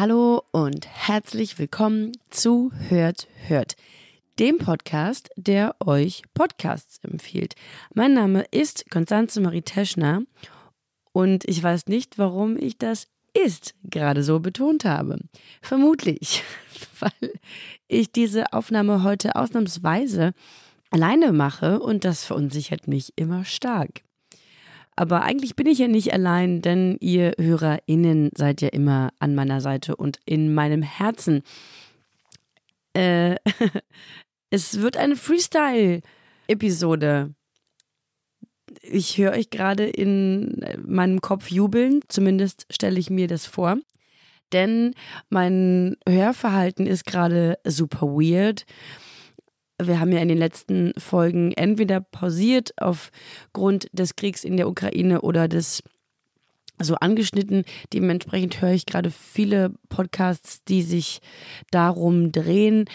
Hallo und herzlich willkommen zu Hört, Hört, dem Podcast, der euch Podcasts empfiehlt. Mein Name ist Konstanze Marie Teschner und ich weiß nicht, warum ich das ist gerade so betont habe. Vermutlich, weil ich diese Aufnahme heute ausnahmsweise alleine mache und das verunsichert mich immer stark. Aber eigentlich bin ich ja nicht allein, denn ihr HörerInnen seid ja immer an meiner Seite und in meinem Herzen. Äh, es wird eine Freestyle-Episode. Ich höre euch gerade in meinem Kopf jubeln, zumindest stelle ich mir das vor. Denn mein Hörverhalten ist gerade super weird wir haben ja in den letzten Folgen entweder pausiert aufgrund des Kriegs in der Ukraine oder des so angeschnitten. Dementsprechend höre ich gerade viele Podcasts, die sich darum drehen.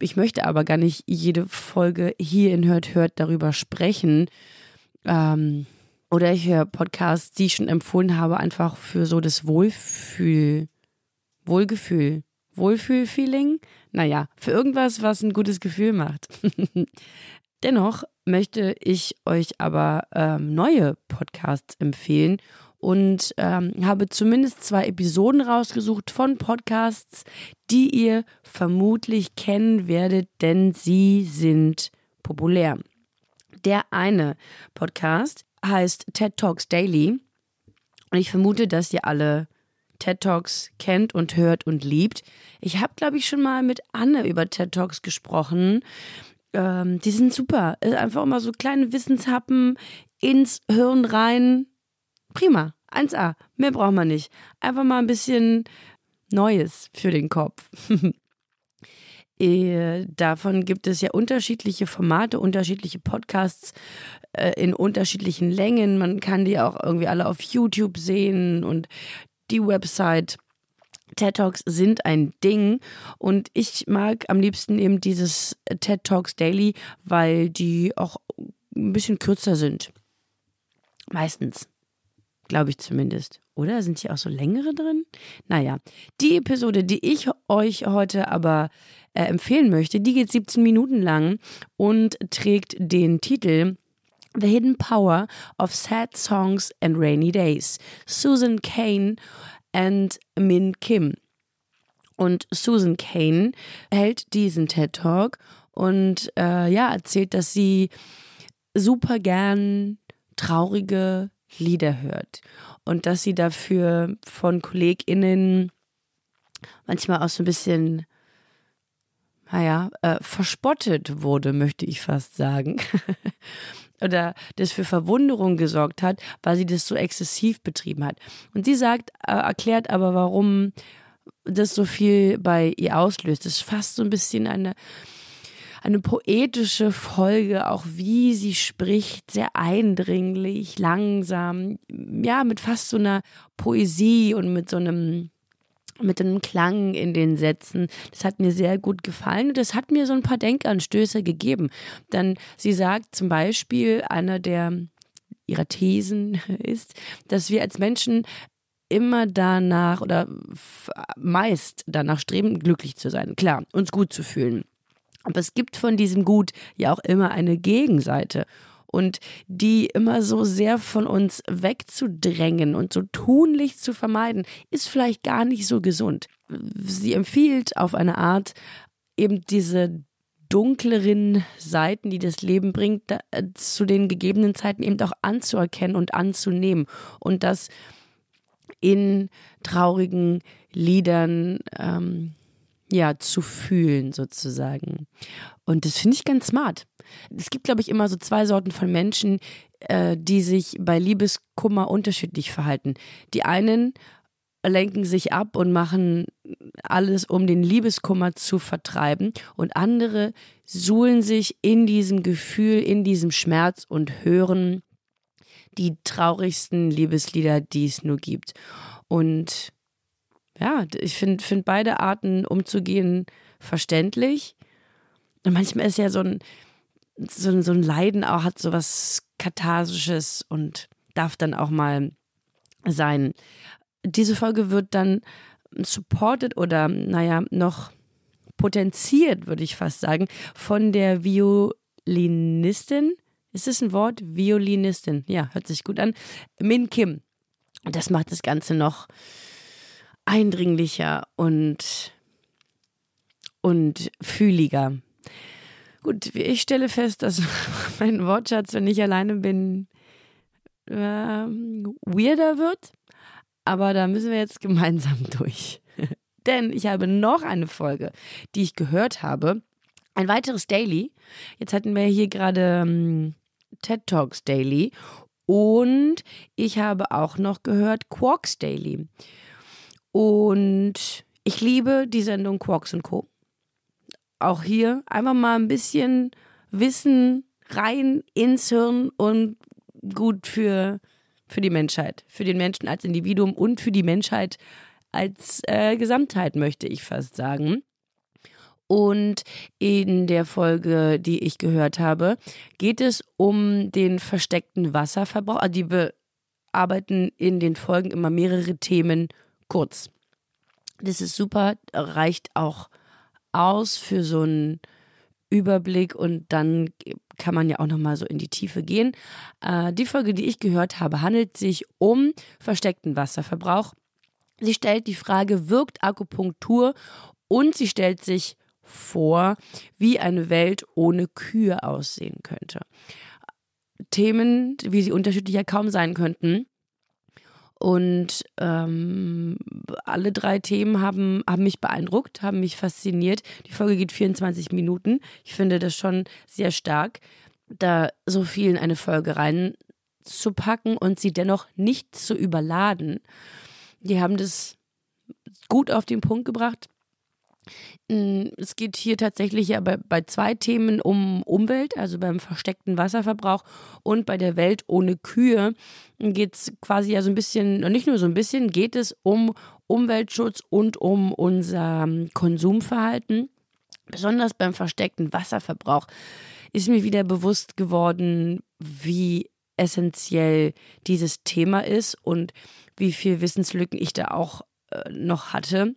Ich möchte aber gar nicht jede Folge hier in Hört Hört darüber sprechen. Ähm, oder ich höre Podcasts, die ich schon empfohlen habe, einfach für so das Wohlfühl, Wohlgefühl, Wohlfühlfeeling. Naja, für irgendwas, was ein gutes Gefühl macht. Dennoch möchte ich euch aber ähm, neue Podcasts empfehlen und ähm, habe zumindest zwei Episoden rausgesucht von Podcasts, die ihr vermutlich kennen werdet, denn sie sind populär. Der eine Podcast heißt TED Talks Daily und ich vermute, dass ihr alle TED Talks kennt und hört und liebt. Ich habe, glaube ich, schon mal mit Anne über TED Talks gesprochen. Ähm, die sind super. Einfach immer so kleine Wissenshappen ins Hirn rein. Prima. 1A. Mehr braucht man nicht. Einfach mal ein bisschen Neues für den Kopf. Äh, davon gibt es ja unterschiedliche Formate, unterschiedliche Podcasts äh, in unterschiedlichen Längen. Man kann die auch irgendwie alle auf YouTube sehen und die Website. TED Talks sind ein Ding und ich mag am liebsten eben dieses TED Talks Daily, weil die auch ein bisschen kürzer sind. Meistens. Glaube ich zumindest. Oder sind hier auch so längere drin? Naja, die Episode, die ich euch heute aber äh, empfehlen möchte, die geht 17 Minuten lang und trägt den Titel The Hidden Power of Sad Songs and Rainy Days. Susan Kane and Min Kim. Und Susan Kane hält diesen TED Talk und äh, ja, erzählt, dass sie super gern traurige Lieder hört und dass sie dafür von KollegInnen manchmal auch so ein bisschen, naja, äh, verspottet wurde, möchte ich fast sagen. oder das für Verwunderung gesorgt hat, weil sie das so exzessiv betrieben hat. Und sie sagt, äh, erklärt aber, warum das so viel bei ihr auslöst. Das ist fast so ein bisschen eine, eine poetische Folge, auch wie sie spricht, sehr eindringlich, langsam, ja, mit fast so einer Poesie und mit so einem mit einem Klang in den Sätzen. Das hat mir sehr gut gefallen und das hat mir so ein paar Denkanstöße gegeben. Dann, sie sagt zum Beispiel, einer der ihrer Thesen ist, dass wir als Menschen immer danach oder meist danach streben, glücklich zu sein. Klar, uns gut zu fühlen. Aber es gibt von diesem Gut ja auch immer eine Gegenseite und die immer so sehr von uns wegzudrängen und so tunlich zu vermeiden, ist vielleicht gar nicht so gesund. Sie empfiehlt auf eine Art eben diese dunkleren Seiten, die das Leben bringt, äh, zu den gegebenen Zeiten eben auch anzuerkennen und anzunehmen und das in traurigen Liedern ähm, ja zu fühlen sozusagen. Und das finde ich ganz smart. Es gibt, glaube ich, immer so zwei Sorten von Menschen, äh, die sich bei Liebeskummer unterschiedlich verhalten. Die einen lenken sich ab und machen alles, um den Liebeskummer zu vertreiben. Und andere suhlen sich in diesem Gefühl, in diesem Schmerz und hören die traurigsten Liebeslieder, die es nur gibt. Und ja, ich finde find beide Arten umzugehen verständlich. Und manchmal ist ja so ein, so ein, so ein Leiden auch, hat so was Katharsisches und darf dann auch mal sein. Diese Folge wird dann supported oder, naja, noch potenziert, würde ich fast sagen, von der Violinistin. Ist das ein Wort? Violinistin. Ja, hört sich gut an. Min Kim. Das macht das Ganze noch eindringlicher und, und fühliger. Gut, ich stelle fest, dass mein Wortschatz, wenn ich alleine bin, äh, weirder wird. Aber da müssen wir jetzt gemeinsam durch. Denn ich habe noch eine Folge, die ich gehört habe. Ein weiteres Daily. Jetzt hatten wir hier gerade ähm, TED Talks Daily. Und ich habe auch noch gehört Quarks Daily. Und ich liebe die Sendung Quarks Co. Auch hier einfach mal ein bisschen Wissen rein ins Hirn und gut für, für die Menschheit, für den Menschen als Individuum und für die Menschheit als äh, Gesamtheit, möchte ich fast sagen. Und in der Folge, die ich gehört habe, geht es um den versteckten Wasserverbrauch. Also die bearbeiten in den Folgen immer mehrere Themen kurz. Das ist super, reicht auch aus für so einen Überblick und dann kann man ja auch noch mal so in die Tiefe gehen. Äh, die Folge, die ich gehört habe, handelt sich um versteckten Wasserverbrauch. Sie stellt die Frage, wirkt Akupunktur und sie stellt sich vor, wie eine Welt ohne Kühe aussehen könnte. Themen, wie sie unterschiedlicher kaum sein könnten. Und ähm, alle drei Themen haben, haben mich beeindruckt, haben mich fasziniert. Die Folge geht 24 Minuten. Ich finde das schon sehr stark, da so viel in eine Folge reinzupacken und sie dennoch nicht zu überladen. Die haben das gut auf den Punkt gebracht. Mm, es geht hier tatsächlich ja bei, bei zwei Themen um Umwelt, also beim versteckten Wasserverbrauch und bei der Welt ohne Kühe geht es quasi ja so ein bisschen, nicht nur so ein bisschen, geht es um Umweltschutz und um unser Konsumverhalten. Besonders beim versteckten Wasserverbrauch ist mir wieder bewusst geworden, wie essentiell dieses Thema ist und wie viel Wissenslücken ich da auch äh, noch hatte.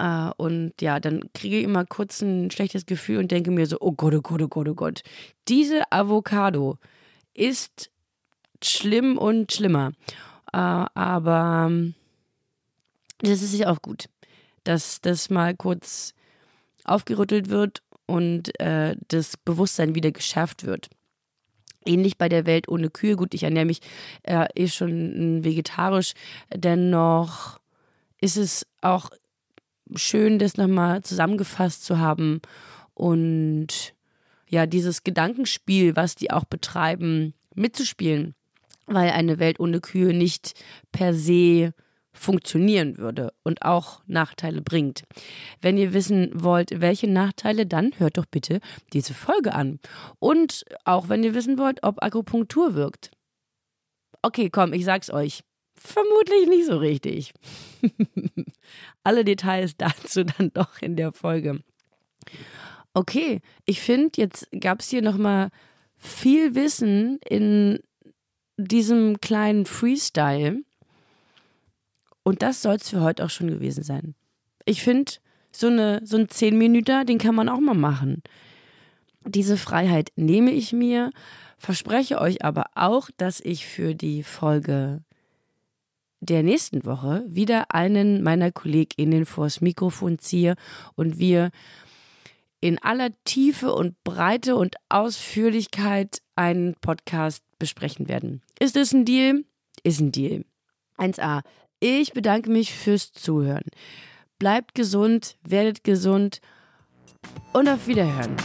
Uh, und ja, dann kriege ich immer kurz ein schlechtes Gefühl und denke mir so, oh Gott, oh Gott, oh Gott, oh Gott. Diese Avocado ist schlimm und schlimmer. Uh, aber ähm, das ist ja auch gut, dass das mal kurz aufgerüttelt wird und uh, das Bewusstsein wieder geschärft wird. Ähnlich bei der Welt ohne Kühe. Gut, ich ernähre mich äh, eh schon vegetarisch. Dennoch ist es auch schön, das nochmal zusammengefasst zu haben und ja, dieses Gedankenspiel, was die auch betreiben, mitzuspielen, weil eine Welt ohne Kühe nicht per se funktionieren würde und auch Nachteile bringt. Wenn ihr wissen wollt, welche Nachteile, dann hört doch bitte diese Folge an. Und auch wenn ihr wissen wollt, ob Akupunktur wirkt. Okay, komm, ich sag's euch. Vermutlich nicht so richtig. Alle Details dazu dann doch in der Folge. Okay, ich finde, jetzt gab es hier nochmal viel Wissen in diesem kleinen Freestyle. Und das soll es für heute auch schon gewesen sein. Ich finde, so, so ein 10 Minuten, den kann man auch mal machen. Diese Freiheit nehme ich mir, verspreche euch aber auch, dass ich für die Folge der nächsten Woche wieder einen meiner KollegInnen vors Mikrofon ziehe und wir in aller Tiefe und Breite und Ausführlichkeit einen Podcast besprechen werden. Ist es ein Deal? Ist ein Deal. 1a. Ich bedanke mich fürs Zuhören. Bleibt gesund, werdet gesund und auf Wiederhören.